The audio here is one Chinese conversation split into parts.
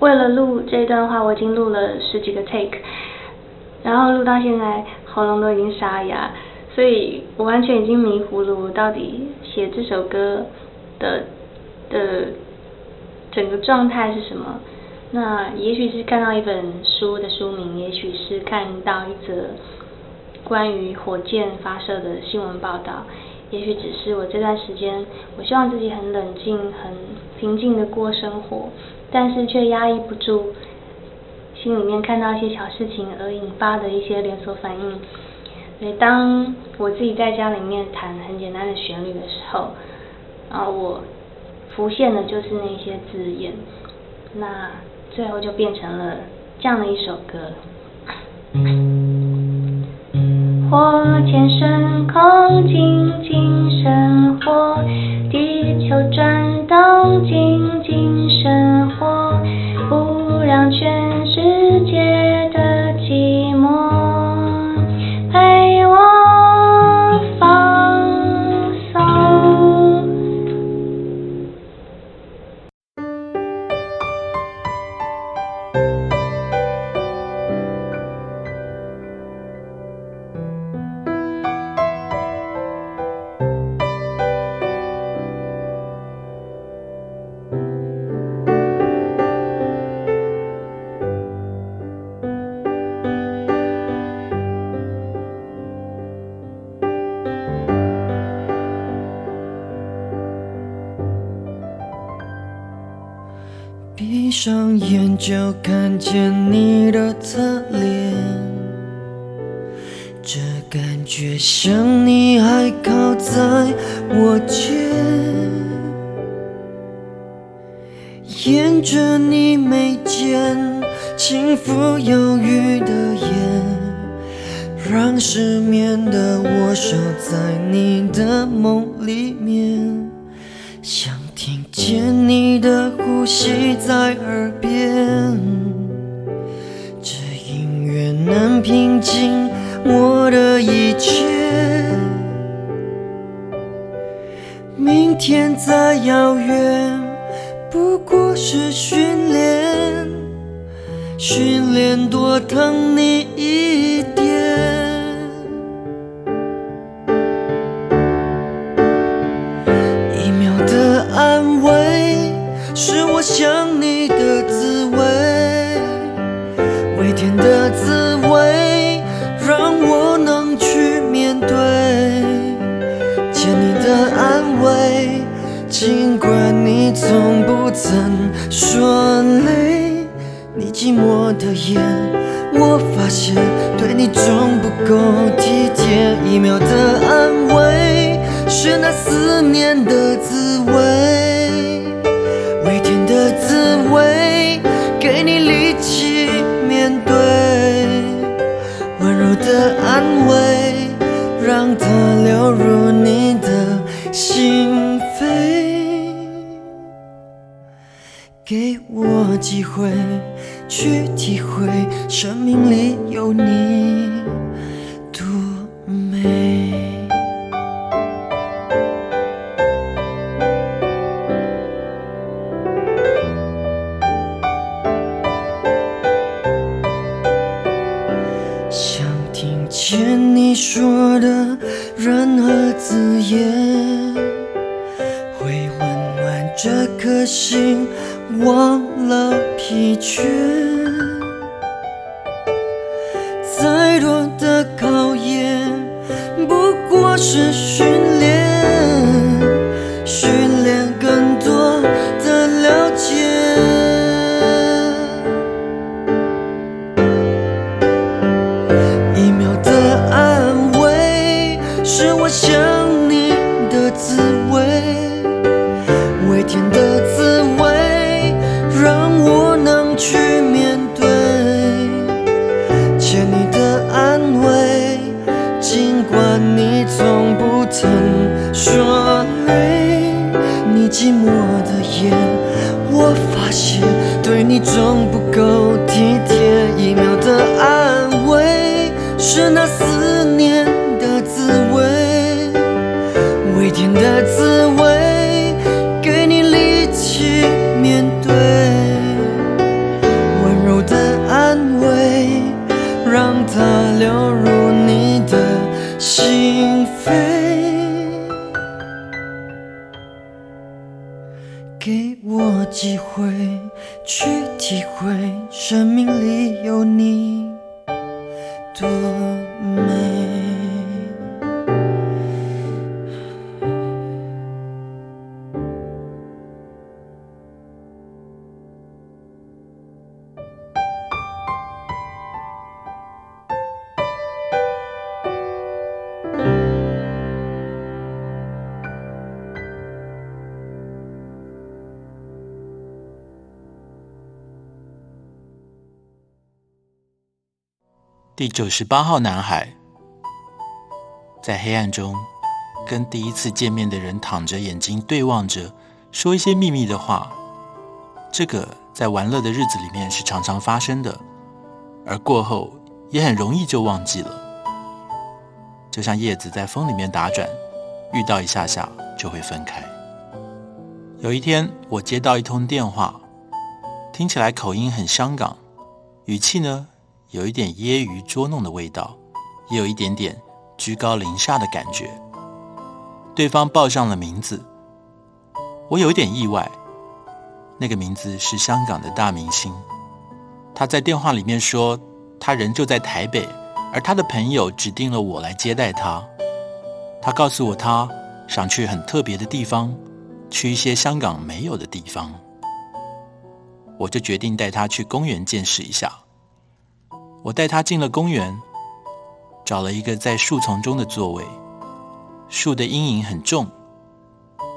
为了录这段话，我已经录了十几个 take，然后录到现在喉咙都已经沙哑，所以我完全已经迷糊了。我到底写这首歌的的整个状态是什么？那也许是看到一本书的书名，也许是看到一则关于火箭发射的新闻报道，也许只是我这段时间，我希望自己很冷静、很平静的过生活。但是却压抑不住心里面看到一些小事情而引发的一些连锁反应。所以当我自己在家里面弹很简单的旋律的时候，啊我浮现的就是那些字眼，那最后就变成了这样的一首歌。火箭升空，静静生活，地球转动，静静生活，的我守在你的梦里面。想听见你的呼吸在耳边，这音乐能平静我的一切。明天再遥远，不过是训练，训练多疼你一点。的眼，我发现对你总不够体贴。一秒的安慰，是那思念的滋味，微甜的滋味，给你力气面对。温柔的安慰，让它流入你的心扉。给我机会去体会生命里有你。过几回去体会生命里有你多美。第九十八号男孩，在黑暗中跟第一次见面的人躺着，眼睛对望着，说一些秘密的话。这个在玩乐的日子里面是常常发生的，而过后也很容易就忘记了。就像叶子在风里面打转，遇到一下下就会分开。有一天，我接到一通电话，听起来口音很香港，语气呢？有一点揶揄捉弄的味道，也有一点点居高临下的感觉。对方报上了名字，我有一点意外。那个名字是香港的大明星。他在电话里面说，他人就在台北，而他的朋友指定了我来接待他。他告诉我，他想去很特别的地方，去一些香港没有的地方。我就决定带他去公园见识一下。我带他进了公园，找了一个在树丛中的座位。树的阴影很重，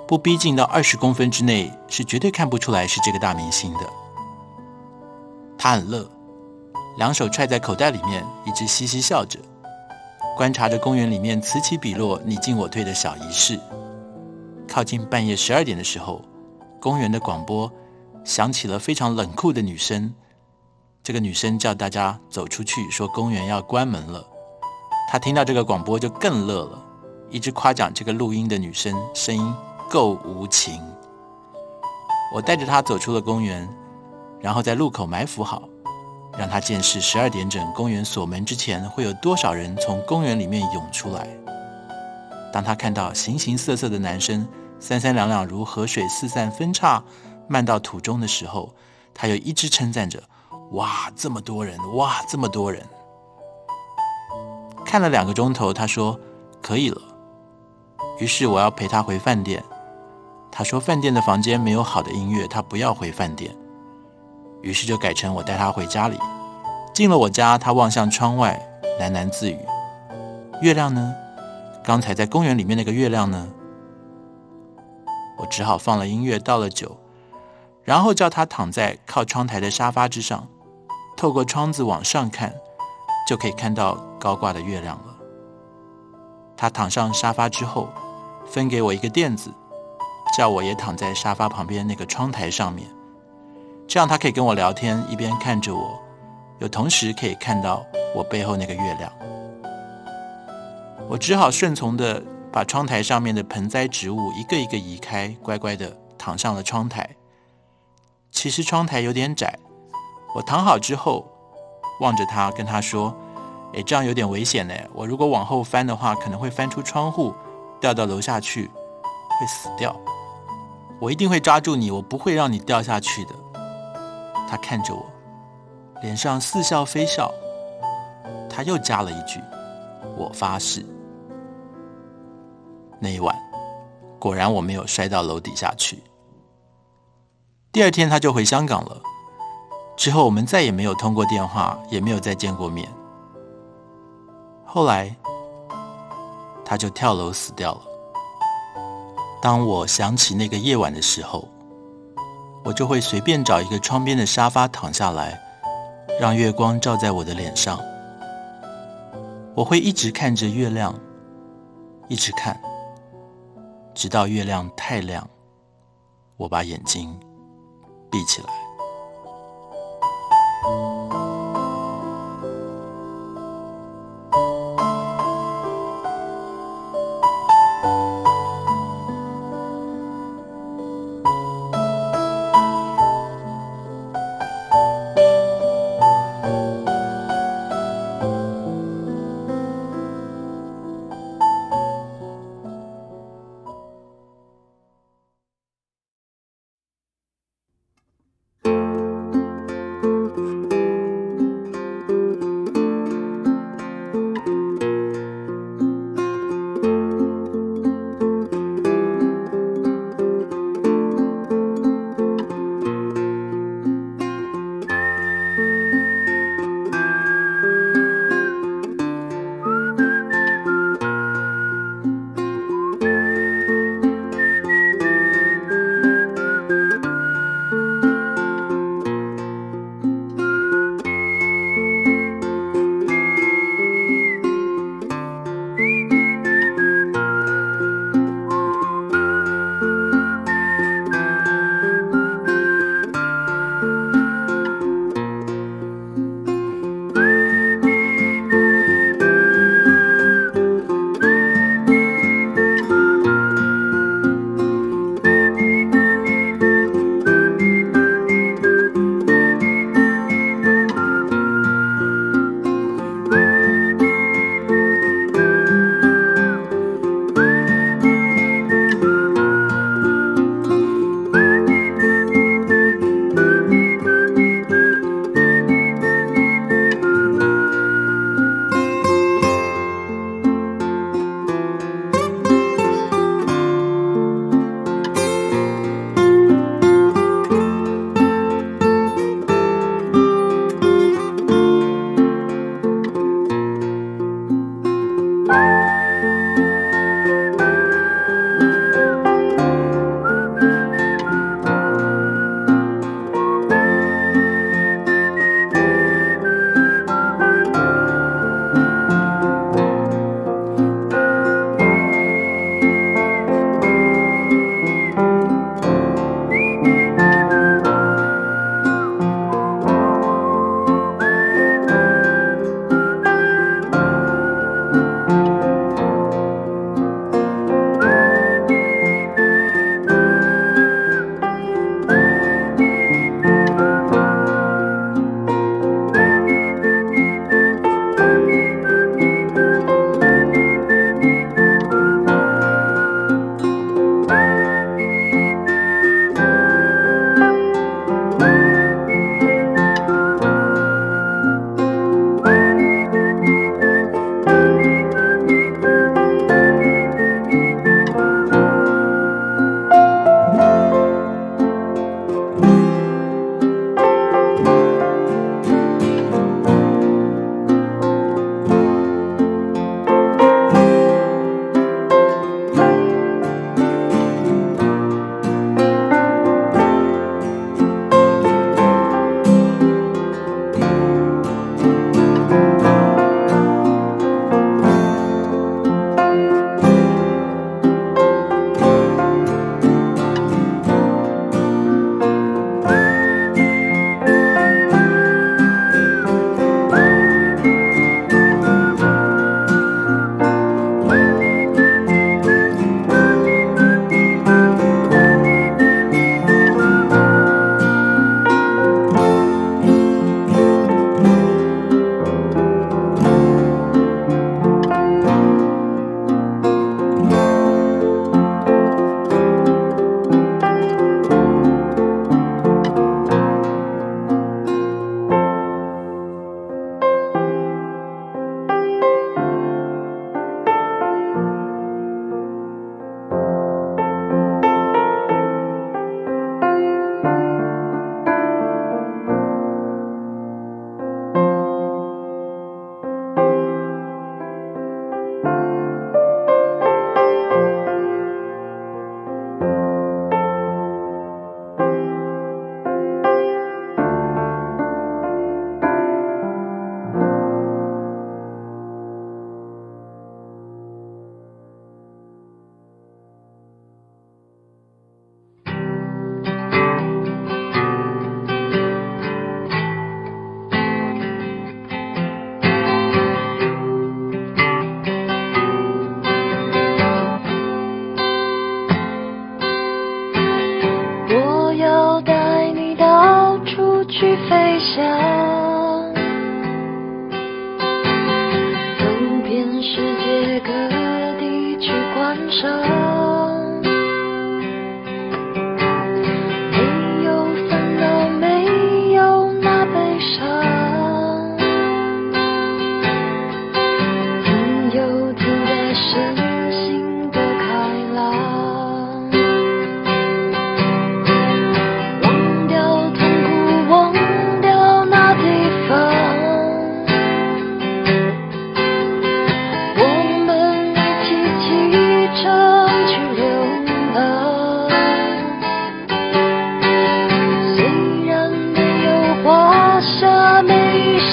不逼近到二十公分之内，是绝对看不出来是这个大明星的。他很乐，两手揣在口袋里面，一直嘻嘻笑着，观察着公园里面此起彼落、你进我退的小仪式。靠近半夜十二点的时候，公园的广播响起了非常冷酷的女声。这个女生叫大家走出去，说公园要关门了。她听到这个广播就更乐了，一直夸奖这个录音的女生声音够无情。我带着她走出了公园，然后在路口埋伏好，让她见识十二点整公园锁门之前会有多少人从公园里面涌出来。当她看到形形色色的男生三三两两如河水四散分叉漫到土中的时候，她又一直称赞着。哇，这么多人！哇，这么多人！看了两个钟头，他说可以了。于是我要陪他回饭店。他说饭店的房间没有好的音乐，他不要回饭店。于是就改成我带他回家里。进了我家，他望向窗外，喃喃自语：“月亮呢？刚才在公园里面那个月亮呢？”我只好放了音乐，倒了酒，然后叫他躺在靠窗台的沙发之上。透过窗子往上看，就可以看到高挂的月亮了。他躺上沙发之后，分给我一个垫子，叫我也躺在沙发旁边那个窗台上面，这样他可以跟我聊天，一边看着我，又同时可以看到我背后那个月亮。我只好顺从的把窗台上面的盆栽植物一个一个移开，乖乖的躺上了窗台。其实窗台有点窄。我躺好之后，望着他，跟他说：“哎，这样有点危险呢。我如果往后翻的话，可能会翻出窗户，掉到楼下去，会死掉。我一定会抓住你，我不会让你掉下去的。”他看着我，脸上似笑非笑。他又加了一句：“我发誓。”那一晚，果然我没有摔到楼底下去。第二天他就回香港了。之后我们再也没有通过电话，也没有再见过面。后来，他就跳楼死掉了。当我想起那个夜晚的时候，我就会随便找一个窗边的沙发躺下来，让月光照在我的脸上。我会一直看着月亮，一直看，直到月亮太亮，我把眼睛闭起来。去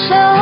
show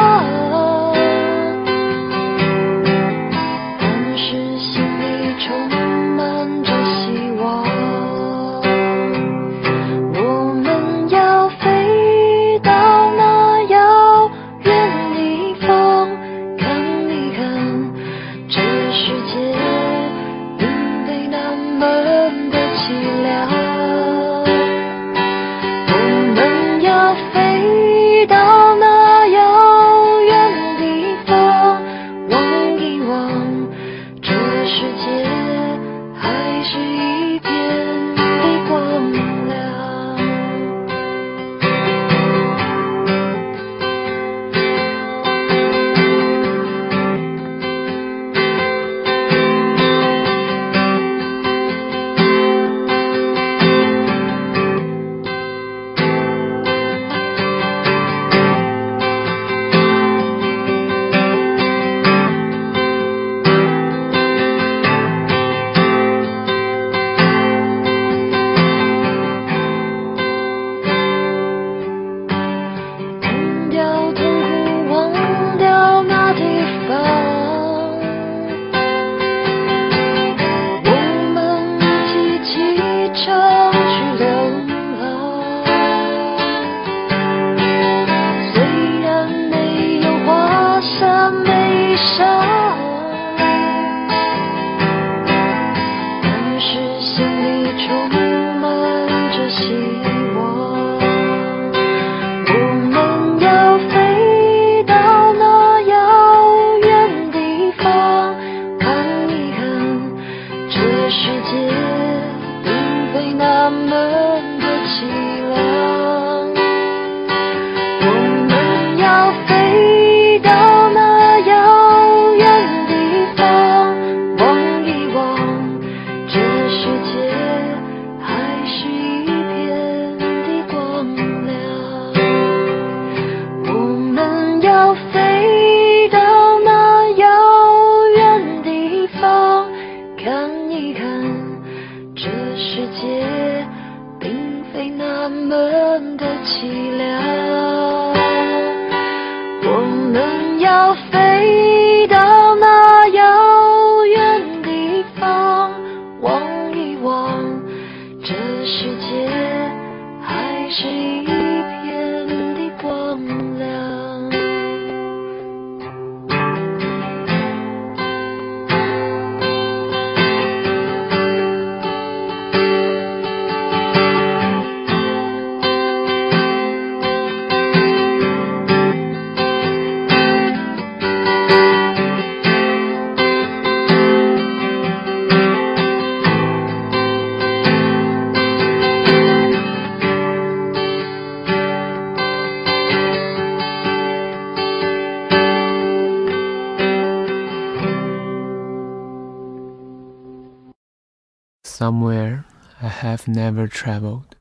somewhere I have never traveled.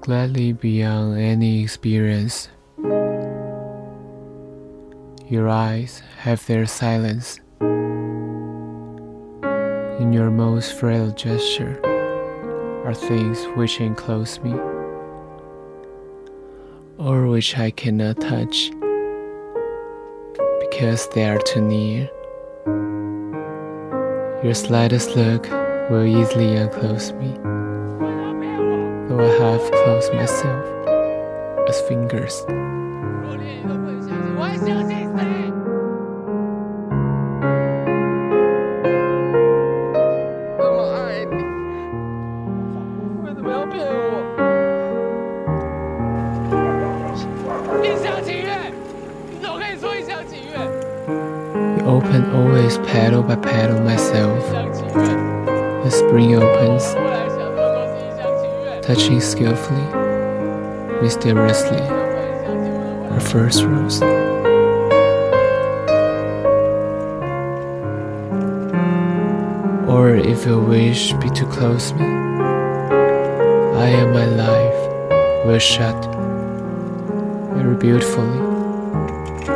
Gladly beyond any experience. Your eyes have their silence. In your most frail gesture are things which enclose me, or which I cannot touch because they are too near. Your slightest look will easily unclose me, though I have closed myself as fingers. 那 can always paddle by paddle myself. The spring opens, touching skillfully, mysteriously, our first rose. Or if your wish be to close me, I and my life will shut very beautifully,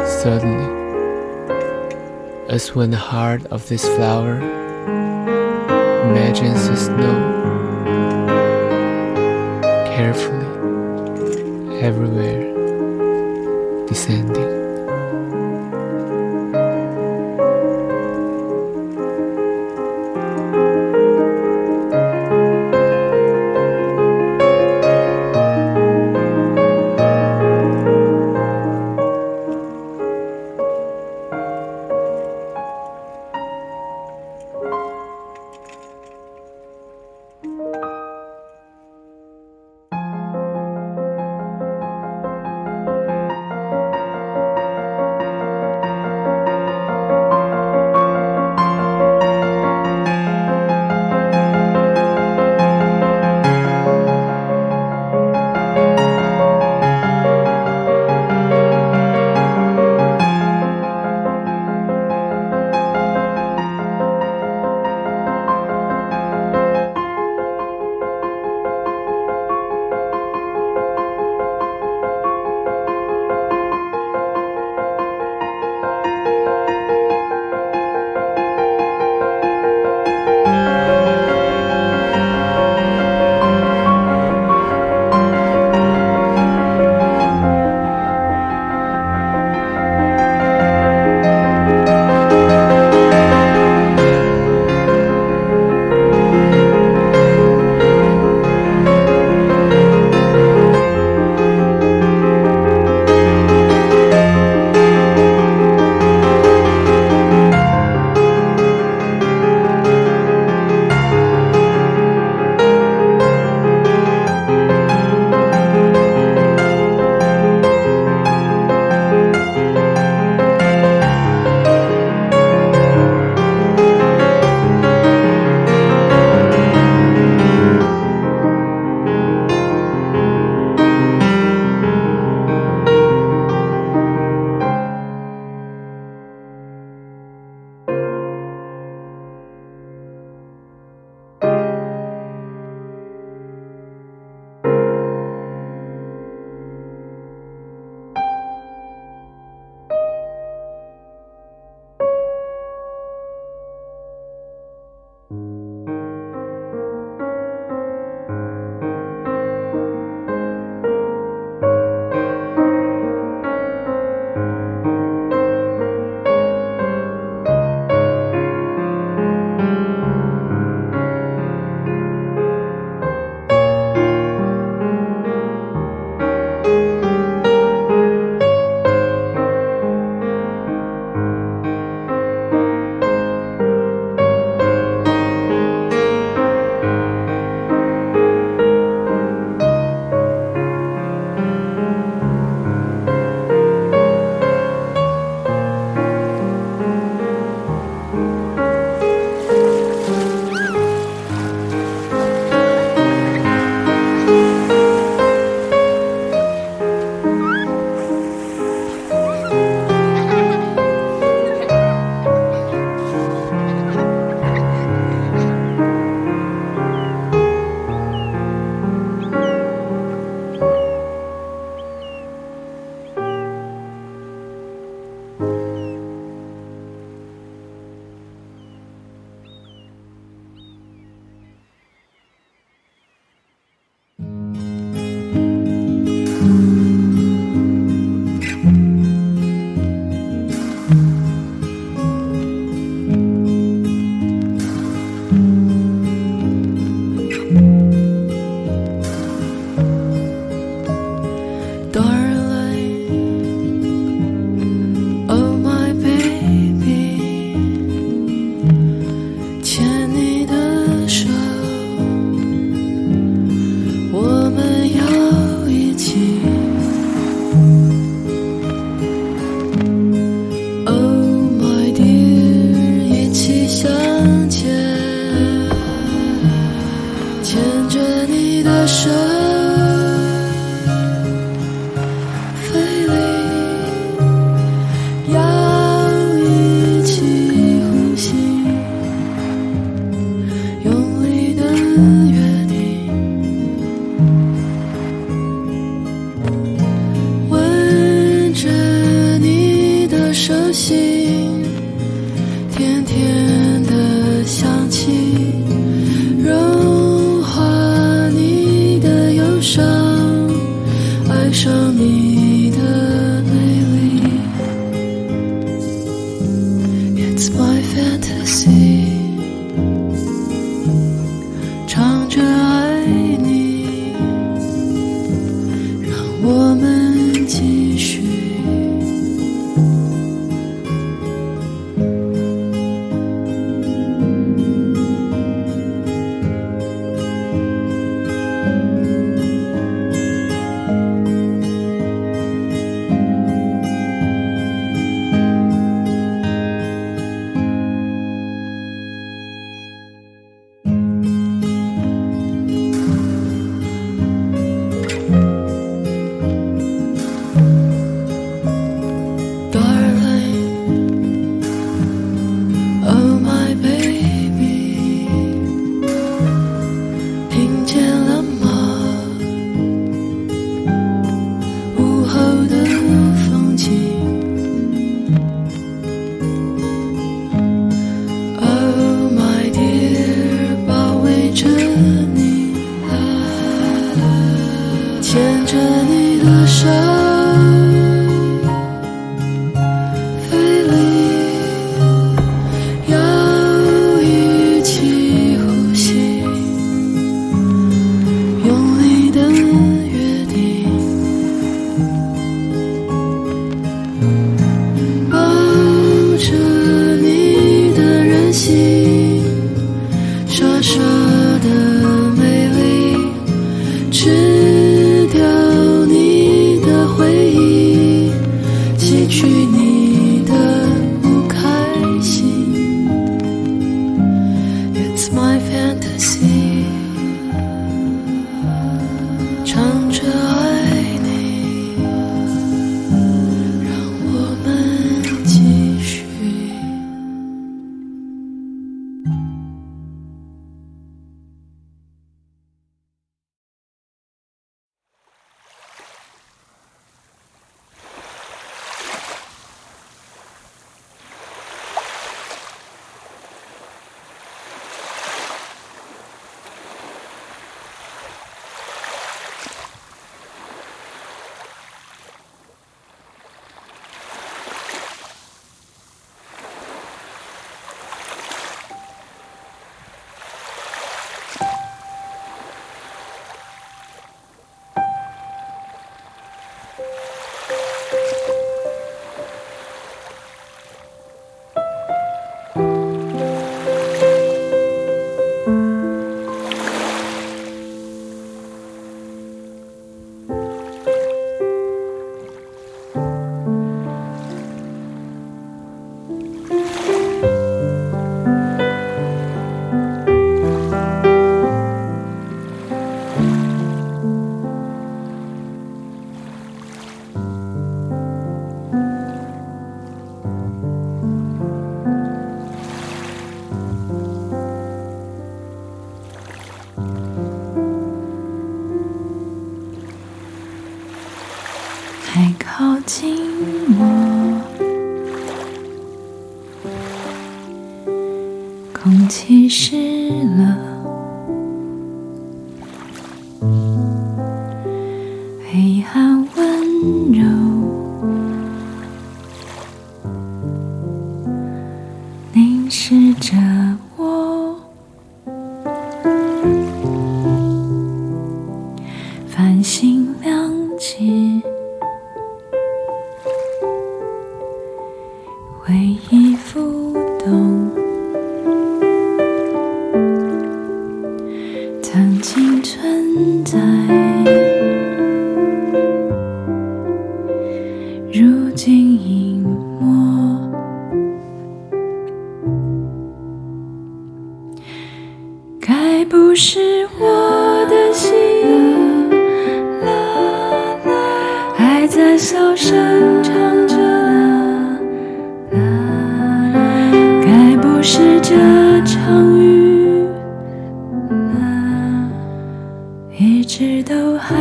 suddenly, as when the heart of this flower imagines the snow carefully everywhere descending.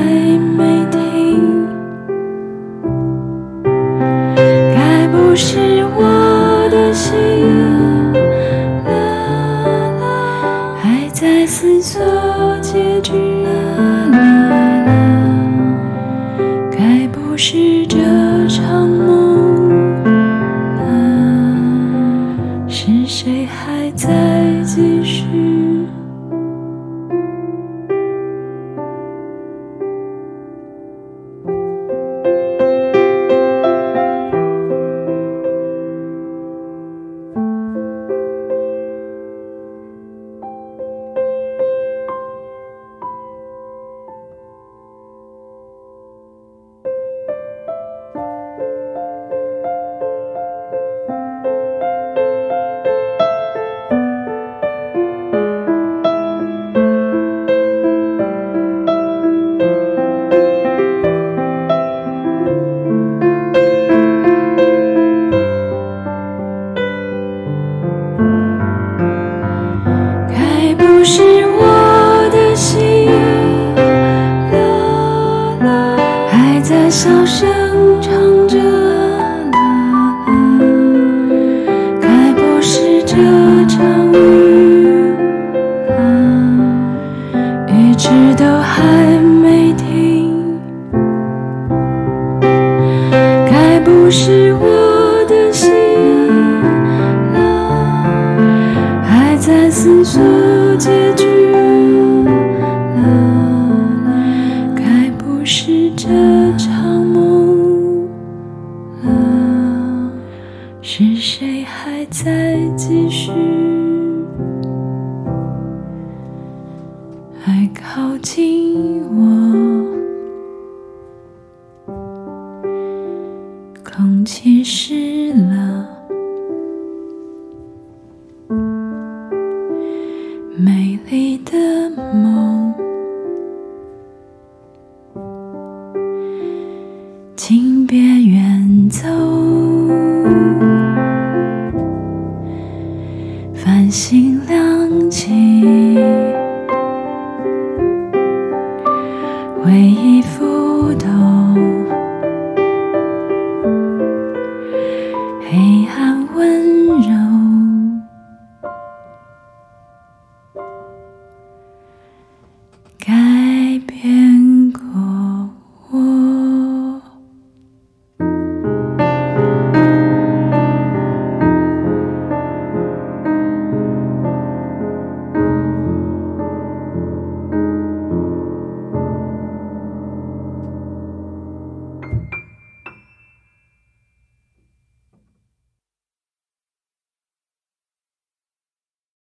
暧昧的